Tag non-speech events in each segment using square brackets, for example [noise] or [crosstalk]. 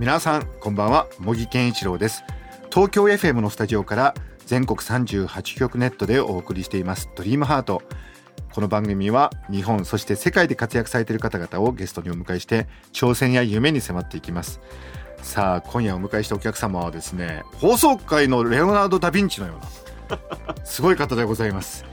皆さんこんばんは。茂木健一郎です。東京 FM のスタジオから全国38局ネットでお送りしています。ドリームハート。この番組は日本そして世界で活躍されている方々をゲストにお迎えして挑戦や夢に迫っていきます。さあ今夜お迎えしたお客様はですね放送界のレオナルド・ダ・ヴィンチのような [laughs] すごい方でございます。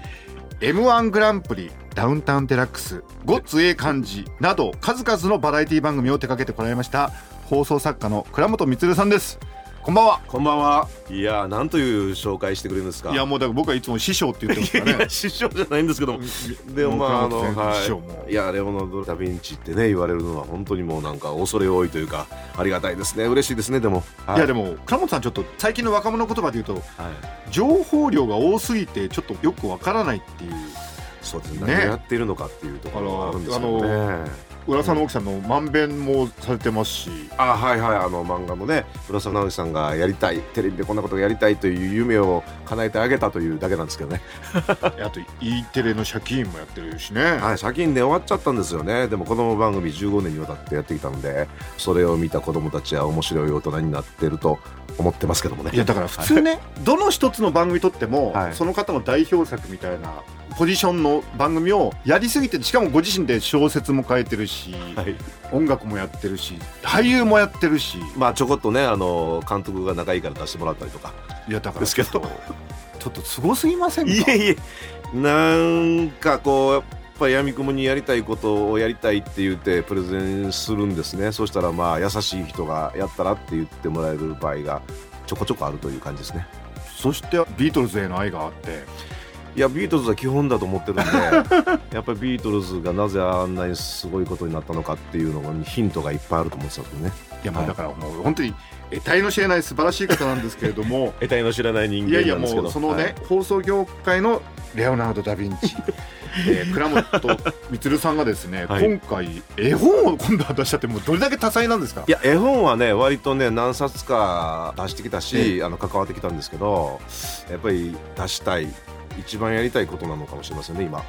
M1 グランプリダウンタウンデラックスごっつええ感じなど数々のバラエティ番組を手掛けてこられました放送作家の倉本光さんですこんばんは。こんばんは。いやなんという紹介してくれるんですか。いやもうだから僕はいつも師匠って言ってますからね。師匠じゃないんですけども。でもまああのはい。いやレオナルドダヴィンチってね言われるのは本当にもうなんか恐れ多いというかありがたいですね嬉しいですねでも。はい、いやでも倉本さんちょっと最近の若者言葉で言うと、はい、情報量が多すぎてちょっとよくわからないっていう。そうですね。何やっているのかっていうところがあるんですよね。浦沢直樹さんの「まんべん」もされてますし。あはいはいあの漫画のね浦沢直樹さんがやりたいテレビでこんなことをやりたいという夢を叶えてあげたというだけなんですけどね。[laughs] あと E テレの借金もやってるしね。はい借金で終わっちゃったんですよね。でも子供番組15年にわたってやってきたのでそれを見た子供たちは面白い大人になってると思ってますけどもね。いやだから普通ね、はい、どの一つの番組とっても、はい、その方の代表作みたいなポジションの番組をやりすぎてしかもご自身で小説も書いてるし、はい、音楽もやってるし俳優もやってるし。まあちょこっとねあの監督が仲いいから出してもらったりとか。いやだからですけど。ちょっとすごすぎませんか？いえいえ。なんかこうやっぱり闇雲にやりたいことをやりたいって言ってプレゼンするんですね。そしたらまあ優しい人がやったらって言ってもらえる場合がちょこちょこあるという感じですね。そしてビートルズへの愛があっていやビートルズは基本だと思ってるんで [laughs] やっぱりビートルズがなぜあんなにすごいことになったのかっていうのにヒントがいっぱいあると思ってたんですよね。いやまあだからもう本当に得体の知れない素晴らしい方なんですけれども [laughs] 得体の知らない人間いやいやもうそのね、はい、放送業界のレオナルド・ダ・ヴィンチ [laughs] えー、倉本充さんがですね、はい、今回絵本を今度は出しちゃってもうどれだけ多彩なんですか？いや絵本はね割とね何冊か出してきたし、あの関わってきたんですけどやっぱり出したい一番やりたいことなのかもしれませんね今。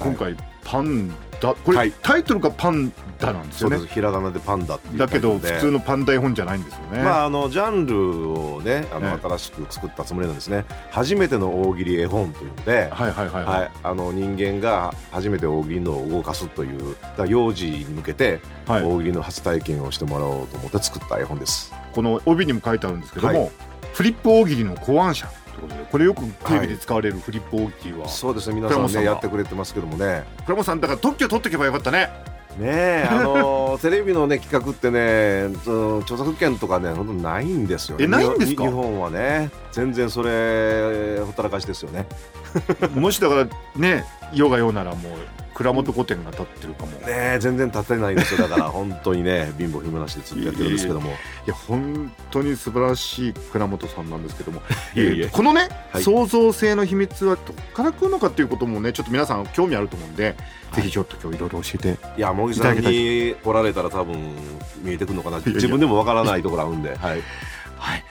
今回パンダ。これ、はい、タイトルがパンダなんですよね。ひらがなでパンダだけど普通のパンダ絵本じゃないんですよね。まああのジャンルをねあの、新しく作ったつもりなんですね。初めての大喜利絵本というのではいはいはい、はい、あの人間が初めて大喜利のを動かすという幼児に向けて大喜利の初体験をしてもらおうと思って作った絵本です。この帯にも書いてあるんですけども、フリップ大喜利の考案者ことでこれよくテレビで使われるフリップ大喜利は、はい、そうですね。皆さんねやってくれてますけどもね。倉本さんだから特許取っておけばよかったね。ねえあの [laughs] テレビのね企画ってね著作権とかね本当ないんですよ、ね、えないんですか？日本はね。全然それほったらかしですよね。[laughs] もしだからね世が世ならもう蔵元古典が立ってるかも。ね全然立ってないんですよだから [laughs] 本当にね貧乏暇なしでずっとやってるんですけども。いや本当に素晴らしい蔵元さんなんですけども。[laughs] このね、はい、創造性の秘密はどっから来るのかっていうこともねちょっと皆さん興味あると思うんで、はい、ぜひちょっと今日いろいろ教えていや茂木さんに来られたら多分見えてくるのかな自分でもわからないところあるんで。[laughs] はい。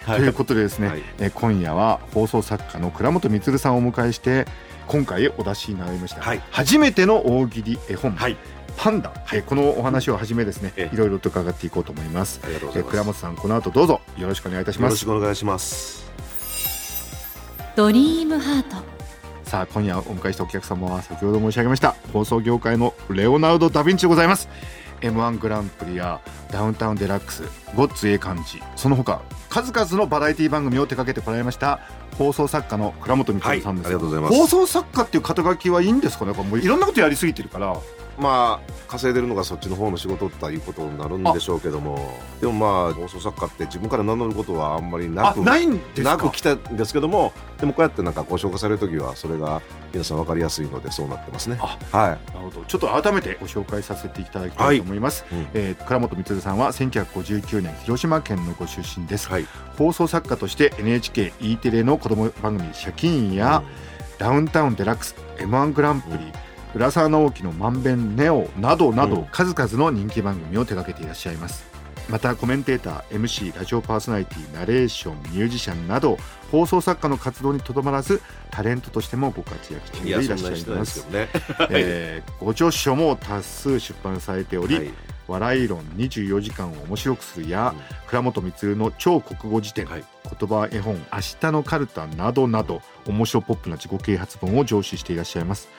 はい、ということでですね、はい、え今夜は放送作家の倉本充さんをお迎えして今回お出しになりました、はい、初めての大喜利絵本、はい、パンダ、はい、このお話をはじめですね、いろいろと伺っていこうと思います。ありがとうございます。倉本さんこの後どうぞよろしくお願いいたします。よろしくお願いします。ドリームハート。さあ今夜お迎えしたお客様は先ほど申し上げました放送業界のレオナルド・ダ・ヴィンチでございます M1 グランプリやダウンタウンデラックスごっつええ感じその他数々のバラエティ番組を手掛けてこられました放送作家の倉本光さんです、はい、ありがとうございます。放送作家っていう肩書きはいいんですかね？もういろんなことやりすぎてるからまあ稼いでるのがそっちの方の仕事ということになるんでしょうけども。でもまあ放送作家って自分から名乗ることはあんまりなくあないんですか？なく来たんですけども。でもこうやってなんかご紹介される時はそれが皆さん分かりやすいのでそうなってますね。あはい。なるほど。ちょっと改めてご紹介させていただきたいと思います、うん。えー倉本光さんは1959年広島県のご出身です、はい。放送作家として NHKE テレの子供番組「シャキーン」や、ダウンタウンデラックス m 1グランプリ、うん浦沢直樹の「まんべんネオ」などなど、うん数々の人気番組を手掛けていらっしゃいます。またコメンテーター MC ラジオパーソナリティナレーションミュージシャンなど放送作家の活動にとどまらずタレントとしてもご活躍中いでいらっしゃいます。ね。えーご著書も多数出版されており「はい。笑い論24時間を面白くする」や、うん。倉本光の超国語辞典、はい。言葉絵本「明日のカルタ」などなど面白ポップな自己啓発本を上梓していらっしゃいます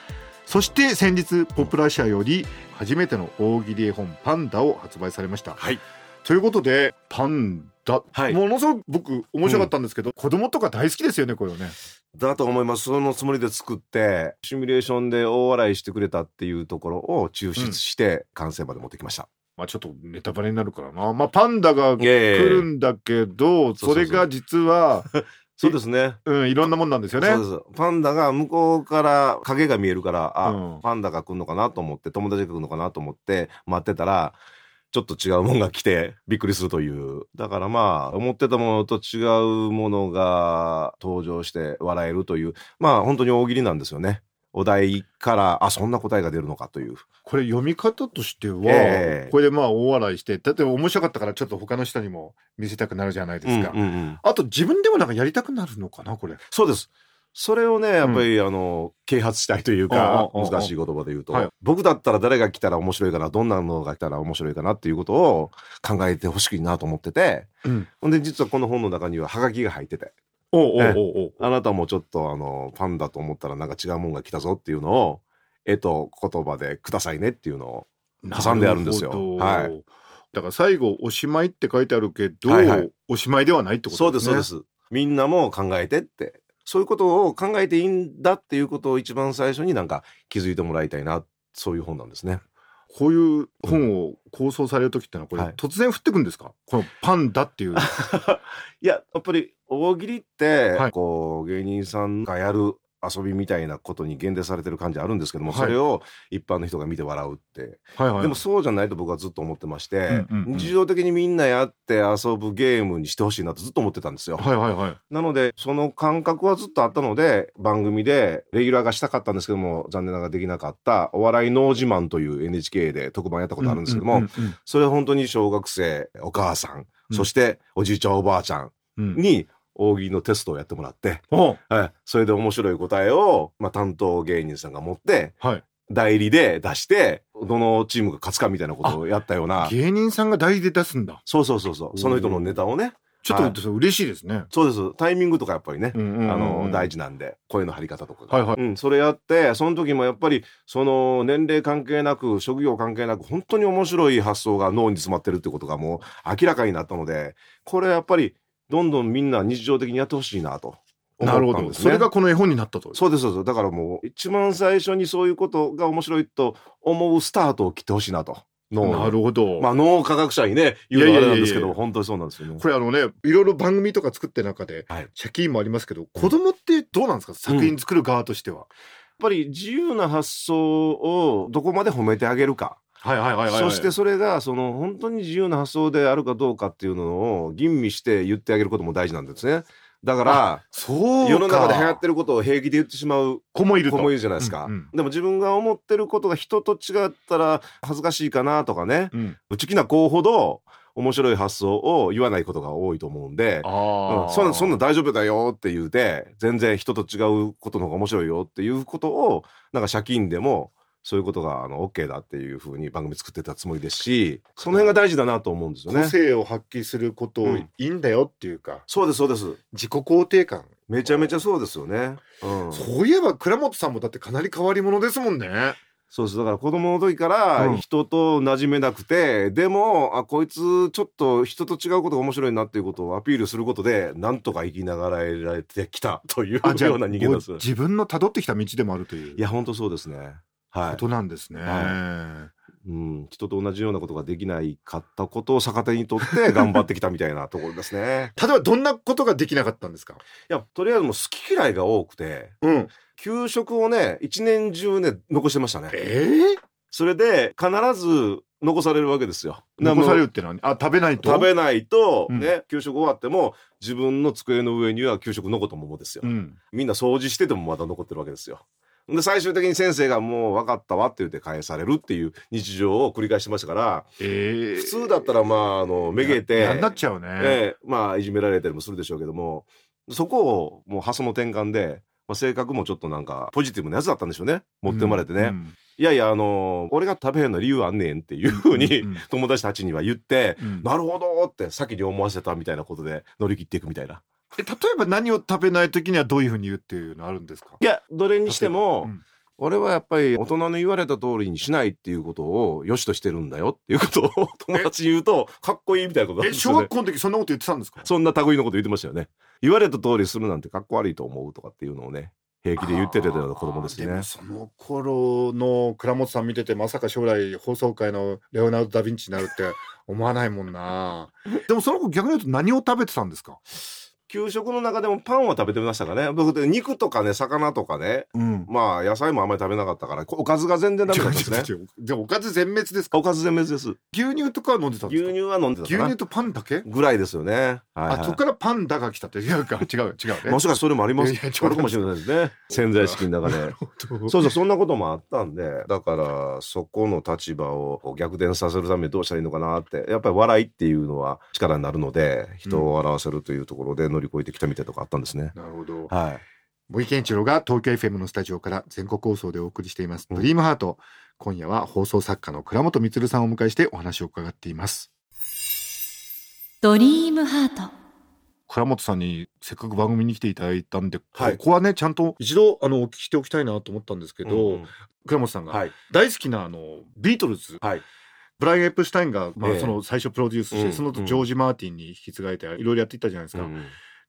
そして先日ポプラ社より初めての大喜利絵本「パンダ」を発売されました。はい。ということでパンダ、はい。ものすごく僕面白かったんですけど、子供とか大好きですよねこれはね。だと思います。そのつもりで作ってシミュレーションで大笑いしてくれたっていうところを抽出して完成まで持ってきました。まあちょっとネタバレになるからな。まあパンダが来るんだけど、それが実は、[laughs] そうですね。うん、いろんなもんなんですよね。そうですパンダが向こうから影が見えるからあ、うんパンダが来るのかなと思って友達が来るのかなと思って待ってたらちょっと違うもんが来てびっくりするというだからまあ思ってたものと違うものが登場して笑えるというまあ本当に大喜利なんですよねお題からあそんな答えが出るのかという。これ読み方としては、ええ。これでまあ大笑いして、だって面白かったからちょっと他の人にも見せたくなるじゃないですか。うんうんうん。あと自分でもなんかやりたくなるのかな、これ。そうです。それをね、やっぱり、あの、啓発したいというか、難しい言葉で言うと、はい。僕だったら誰が来たら面白いかな、どんなのが来たら面白いかなっていうことを考えてほしいなと思ってて、うん。ほんで、実はこの本の中にはハガキが入ってて、おうおうええおうあなたもちょっとあの、パンダと思ったらなんか違うもんが来たぞっていうのを、絵と言葉でくださいねっていうのを、挟んであるんですよはい。だから最後、おしまいって書いてあるけど、はいはいおしまいではないってことですね。そうです、そうです。みんなも考えてって、そういうことを考えていいんだっていうことを一番最初になんか気づいてもらいたいな、そういう本なんですね。こういう本を構想される時ってのは、これ、はい。突然降ってくんですか？このパンダっていう。[laughs] いや、やっぱり大喜利って、はい。こう、芸人さんがやる遊びみたいなことに限定されてる感じあるんですけども、はいそれを一般の人が見て笑うって。はいはい。でもそうじゃないと僕はずっと思ってまして、うんうんうん日常的にみんなやって遊ぶゲームにしてほしいなとずっと思ってたんですよ。はいはいはい。なので、その感覚はずっとあったので、番組でレギュラーがしたかったんですけども、残念ながらできなかった、お笑い脳自慢という NHK で特番やったことあるんですけども、うんうんそれは本当に小学生、お母さん、うんそしておじいちゃんおばあちゃんうんうん。に大喜利のテストをやってもらって、はい、それで面白い答えを、まあ、担当芸人さんが持って、はい。代理で出して、どのチームが勝つかみたいなことをやったような、芸人さんが代理で出すんだ。そうそうそうそう、その人のネタをね、ちょっと嬉しいですね。そうです、タイミングとかやっぱりね、あの大事なんで声の張り方とかが、はいはい。うん、それやってその時もやっぱりその年齢関係なく職業関係なく本当に面白い発想が脳に詰まってるってことがもう明らかになったのでこれやっぱりどんどんみんな日常的にやってほしいなと思なるほど。それがこの絵本になったと。そうですそうですだからもう一番最初にそういうことが面白いと思うスタートを切ってほしいなとなるほど。まあ脳科学者にね言うのはあれなんですけど本当にそうなんですよね。これあのね、いろいろ番組とか作ってる中で、はいシャキーンもありますけど、子供ってどうなんですか？作品作る側としては。やっぱり自由な発想をどこまで褒めてあげるか。はいはいはいはい。そしてそれがその本当に自由な発想であるかどうかっていうのを吟味して言ってあげることも大事なんですね。だから世の中で流行ってることを平気で言ってしまう子もいるもいるじゃないですか。うんうんでも自分が思ってることが人と違ったら恥ずかしいかなとかねうん。内気な子ほど面白い発想を言わないことが多いと思うんで。うんそんなそんな大丈夫だよって言うて全然人と違うことの方が面白いよっていうことをなんか借金でもそういうことがあの OK だっていうふうに番組作ってたつもりですしその辺が大事だなと思うんですよね個。性を発揮することをうんいいんだよっていうか、そうですそうです自己肯定感。めちゃめちゃそうですよね。うん、そういえば倉本さんもだってかなり変わり者ですもんね。そうですだから子供の時からうん人と馴染めなくて、でもあこいつちょっと人と違うことが面白いなっていうことをアピールすることでなんとか生きながらえられてきたというような人間ですご自分の辿ってきた道でもあるという。いや本当そうですね。はいことなんですね。はうん、人と同じようなことができないかったことを逆手にとって [laughs] 頑張ってきたみたいなところですね。例えばどんなことができなかったんですか？いやとりあえずもう好き嫌いが多くてうん。給食をね一年中ね残してましたね。ええそれで必ず残されるわけですよ。残されるっもてのはあ食べないと？う食べないとうんね、給食終わっても自分の机の上には給食残ったままですよ。うん。みんな掃除しててもまだ残ってるわけですよ。で最終的に先生がもう分かったわって言って返されるっていう日常を繰り返してましたからええ普通だったらまああのめげてなっちゃうね。ええまあいじめられたりもするでしょうけどもそこをもう発想の転換で、まあ、性格もちょっとなんかポジティブなやつだったんでしょうね。持って生まれてね、うんいやいやあの俺が食べへんの理由あんねんっていうふうに、うんうん。友達たちには言って、うん。なるほどって先に思わせたみたいなことで乗り切っていくみたいな。え例えば何を食べない時にはどういうふうに言うっていうのあるんですか？いやどれにしても、うん。俺はやっぱり大人の言われた通りにしないっていうことを良しとしてるんだよっていうことを友達に言うとかっこいいみたいなことなんえですよね。小学。校の時そんなこと言ってたんですか？そんな類のこと言ってましたよね。言われた通りするなんてかっこ悪いと思うとかっていうのをね平気で言ってたような子供ですね。その頃の倉本さん見ててまさか将来放送界のレオナルド・ダ・ヴィンチになるって思わないもんな。[laughs] でもその子逆に言うと何を食べてたんですか？給食の中でもパンは食べてましたかね？僕で肉とかね魚とかねうんまあ野菜もあんまり食べなかったからおかずが全然ダメだったんですね。違う違うでおかず全滅ですか？おかず全滅です。牛乳とかは飲んでたんですか？牛乳は飲んでたかな牛乳とパンだけ？ぐらいですよね。はい、はいあそこからパンダが来たって違うか違う違うねもしかしそれもあります。あるかもしれないですね。潜在意識の中で。[laughs] そうそう、そんなこともあったんで、だから、そこの立場を逆転させるためにどうしたらいいのかなって、やっぱり笑いっていうのは力になるので、人を笑わせるというところで乗り越えてきたみたいなとこあったんですね。なるほど。はい。森健一郎が東京 FM のスタジオから全国放送でお送りしています、うん。ドリームハート。今夜は放送作家の倉本光さんをお迎えしてお話を伺っています。ドリームハート。倉本さんにせっかく番組に来ていただいたんで、はい。ここはねちゃんと一度あのお聞きしておきたいなと思ったんですけど、うんうん。倉本さんがはい。大好きなあのビートルズ、はい。ブライアン・エプシュタインが、まあええ。その最初プロデュースして、うんその後ジョージ・マーティンに引き継がれていろいろやっていったじゃないですか。うん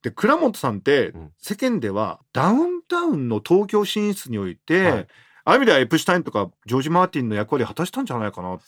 で倉本さんってうん。世間ではダウンタウンの東京進出において、はい。ああいう意味ではエプシュタインとかジョージ・マーティンの役割を果たしたんじゃないかなって。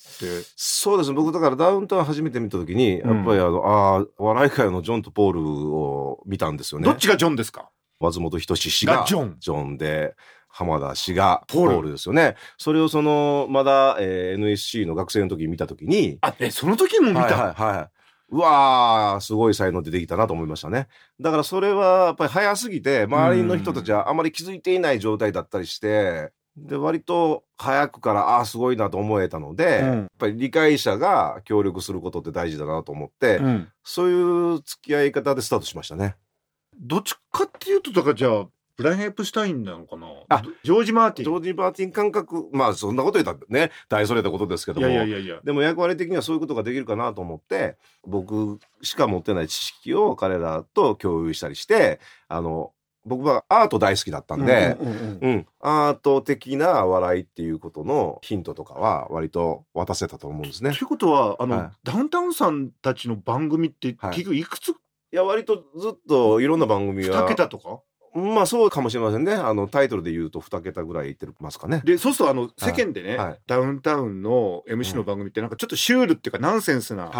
そうですね。僕だからダウンタウン初めて見たときに、やっぱりあの、ああ、笑い界のジョンとポールを見たんですよね。どっちがジョンですか？松本人志氏ががジョン。ジョンで浜田氏がポール。ポールですよね。それをそのまだ、えー NSC の学生の時に見た時にあえその時も見た、はいはいはいうわーすごい才能出てきたなと思いましたね。だからそれはやっぱり早すぎて周りの人たちはあまり気づいていない状態だったりしてで割と早くからああーすごいなと思えたので、うん。やっぱり理解者が協力することって大事だなと思って、うん。そういう付き合い方でスタートしましたね。どっちかっていうとだからじゃあブライアン・エプシュタインなのかな？あジョージ・マーティン。ジョージ・バーティン感覚、まあそんなこと言ったらね、大それたことですけどいも、やいやいやいや。でも役割的にはそういうことができるかなと思って、僕しか持ってない知識を彼らと共有したりして、あの、僕はアート大好きだったんで、うんうんうんうん、アート的な笑いっていうことのヒントとかは割と渡せたと思うんですね。とい。うことはあの、はい。ダウンタウンさんたちの番組ってはい。結局いくつ、いや、割とずっといろんな番組は。2桁とか？まあそうかもしれませんね。あの、タイトルで言うと2桁ぐらいいってますかね。でそうするとあの世間でね、はいダウンタウンの MC の番組ってなんかちょっとシュールっていうかナンセンスな。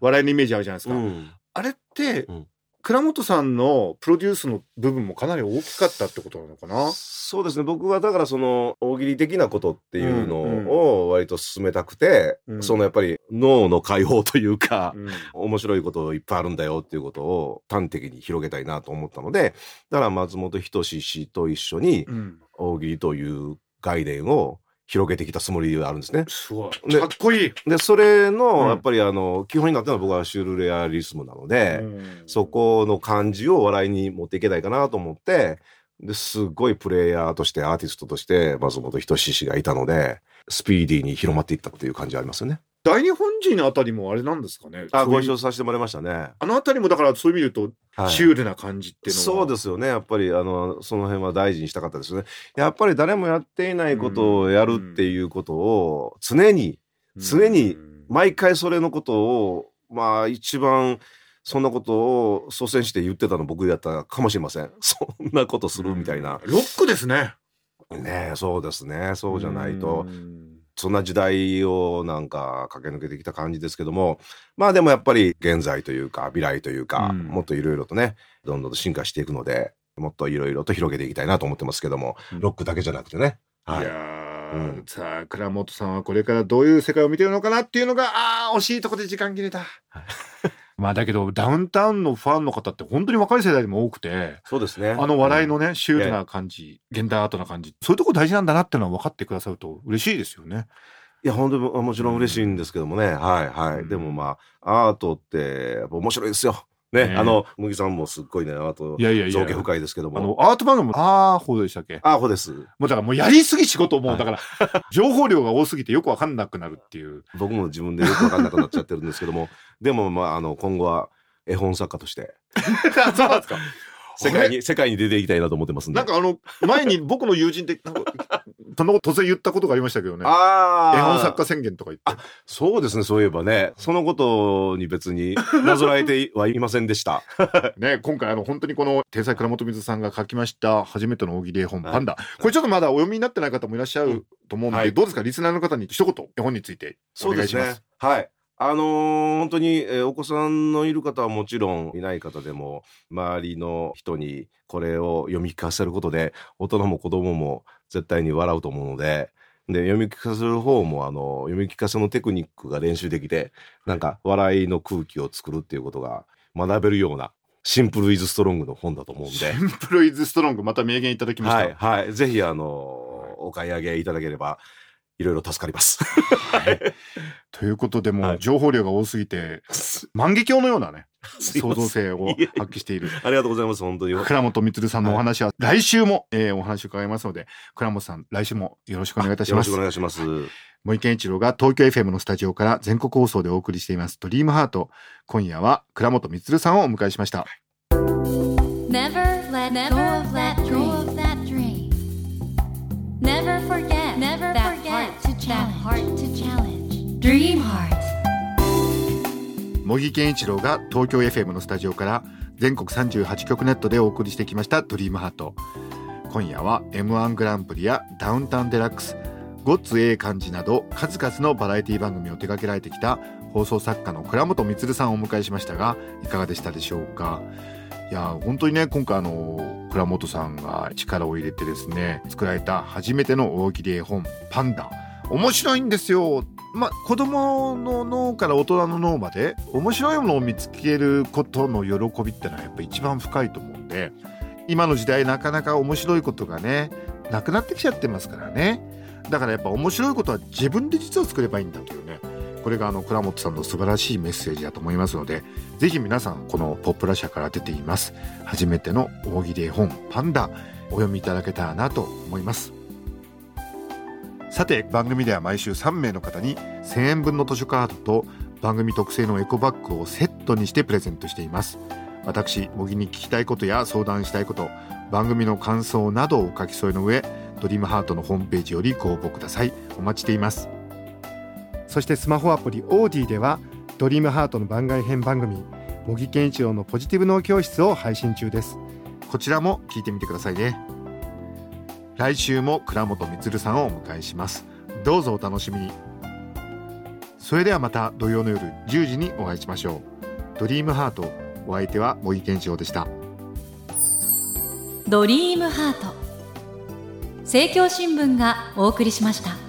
笑いのイメージあるじゃないですか、うんあれって、うん倉本さんのプロデュースの部分もかなり大きかったってことなのかな？そうですね。僕はだからその大喜利的なことっていううんのを割と進めたくて、うん。そのやっぱり脳の解放というか、うん。面白いこといっぱいあるんだよっていうことを端的に広げたいなと思ったのでだから松本人志氏と一緒にうん。大喜利という概念を広げてきたつもりがあるんですね。すごいでかっこいい、でそれうんのやっぱりあの基本になったのは僕はシュールレアリスムなので、うんそこの感じを笑いに持っていけないかなと思って、ですごいプレイヤーとしてアーティストとして松本人志氏がいたので、スピーディーに広まっていったっていう感じありますよね。大日本人あたりもあれなんですかね？あ、ご一緒させてもらいましたね。あのあたりもだからそういう意味で言うと、はいシュールな感じっていうのはそうですよね。やっぱり、あの、その辺は大事にしたかったですね。やっぱり誰もやっていないことをやるっていうことを常に、常にうん毎回それのことを、まあ一番、そんなことを率先して言ってたの僕だったかもしれません。[laughs] そんなことするみたいな。ロックですねねそうですねそうじゃないとうんそんな時代をなんか駆け抜けてきた感じですけどもまあでもやっぱり現在というか未来というか、うん。もっといろいろとねどんどんと進化していくのでもっといろいろと広げていきたいなと思ってますけども、うん。ロックだけじゃなくてね。はい。いやーうん。さあ倉本さんはこれからどういう世界を見てるのかなっていうのがあー惜しいとこで時間切れたまあだけどダウンタウンのファンの方って本当に若い世代でも多くてそうですね。あの笑いのね、シュールな感じ、現代アートな感じ、そういうとこ大事なんだなっていうのは分かってくださると嬉しいですよね。いや本当にもちろん嬉しいんですけどもね、はいはい、うんでもまあアートってやっぱ面白いですよ。ね、ねあの麦さんもすっごいねアートいやいやいや造形深いですけども。あの、アート番組も、あーほどでしたっけ？アーホです。もうだからもうやりすぎ仕事も [laughs] だから、情報量が多すぎてよく分かんなくなるっていう。僕も自分でよく分かんなくなっちゃってるんですけども、でもまああの今後は絵本作家として [laughs] そうなんですか。世界に世界に出ていきたいなと思ってますんで。なんかあの、前に僕の友人って、なんか、そんなこと突然言ったことがありましたけどね。ああ絵本作家宣言とか言って。そうですねそういえばねそのことに別になぞらえてはいませんでした。[laughs] ね、今回あの本当にこの天才倉本水さんが書きました初めての大喜利絵本はいパンダ、これちょっとまだお読みになってない方もいらっしゃると思うんで、はいどうですか？リスナーの方に一言絵本についてお願いします。はい。あのー本当に、えーお子さんのいる方はもちろんいない方でも周りの人にこれを読み聞かせることで大人も子供も絶対に笑うと思うのでで読み聞かせる方もあの読み聞かせのテクニックが練習できてなんか笑いの空気を作るっていうことが学べるようなシンプルイズストロングの本だと思うんシで。ンプルイズストロングまた名言いただきました。はいはいぜひあのお買い上げいただければいろいろ助かります。はいということでもうはい情報量が多すぎて万華鏡のようなね [laughs] 創造性を発揮しているありがとうございます本当に。倉本充さんのお話は来週も、えーお話を伺いますので倉本さん来週もよろしくお願いいたしますよろしくお。願いします。森健一郎が東京 FM のスタジオから全国放送でお送りしています「ドリームハート今夜は倉本充さんをお迎えしました Never let heart to challenge. Dream Heart. 茂木健一郎が東京 FM のスタジオから全国38局ネットでお送りしてきました「ドリームハート今夜は m 1グランプリやダウンタウンデラックスごっつええ感じなど数々のバラエティ番組を手掛けられてきた放送作家の倉本充さんをお迎えしましたがいかがでしたでしょうか？いや本当にね今回あの倉本さんが力を入れてですね作られた初めての大喜利絵本「パンダ」面白いんですよ。まあ子供の脳から大人の脳まで面白いものを見つけることの喜びってのはやっぱ一番深いと思うんで今の時代なかなか面白いことがねなくなってきちゃってますからね。だからやっぱ面白いことは自分で実は作ればいいんだというねこれがあの倉本さんの素晴らしいメッセージだと思いますのでぜひ皆さんこのポップラ社から出ています。初めての大喜利絵本パンダお読みいただけたらなと思います。さて番組では毎週3名の方に1000円分の図書カードと番組特製のエコバッグをセットにしてプレゼントしています。私茂木に聞きたいことや相談したいこと番組の感想などを書き添えの上ドリームハートのホームページよりご応募ください。お待ちしています。そしてスマホアプリオーディではドリームハートの番外編番組茂木健一郎のポジティブ脳教室を配信中です。こちらも聞いてみてくださいね。来週も倉本充さんをお迎えします。どうぞお楽しみに。それではまた土曜の夜10時にお会いしましょう。ドリームハートお相手は茂木健一郎でした。ドリームハート。政教新聞がお送りしました。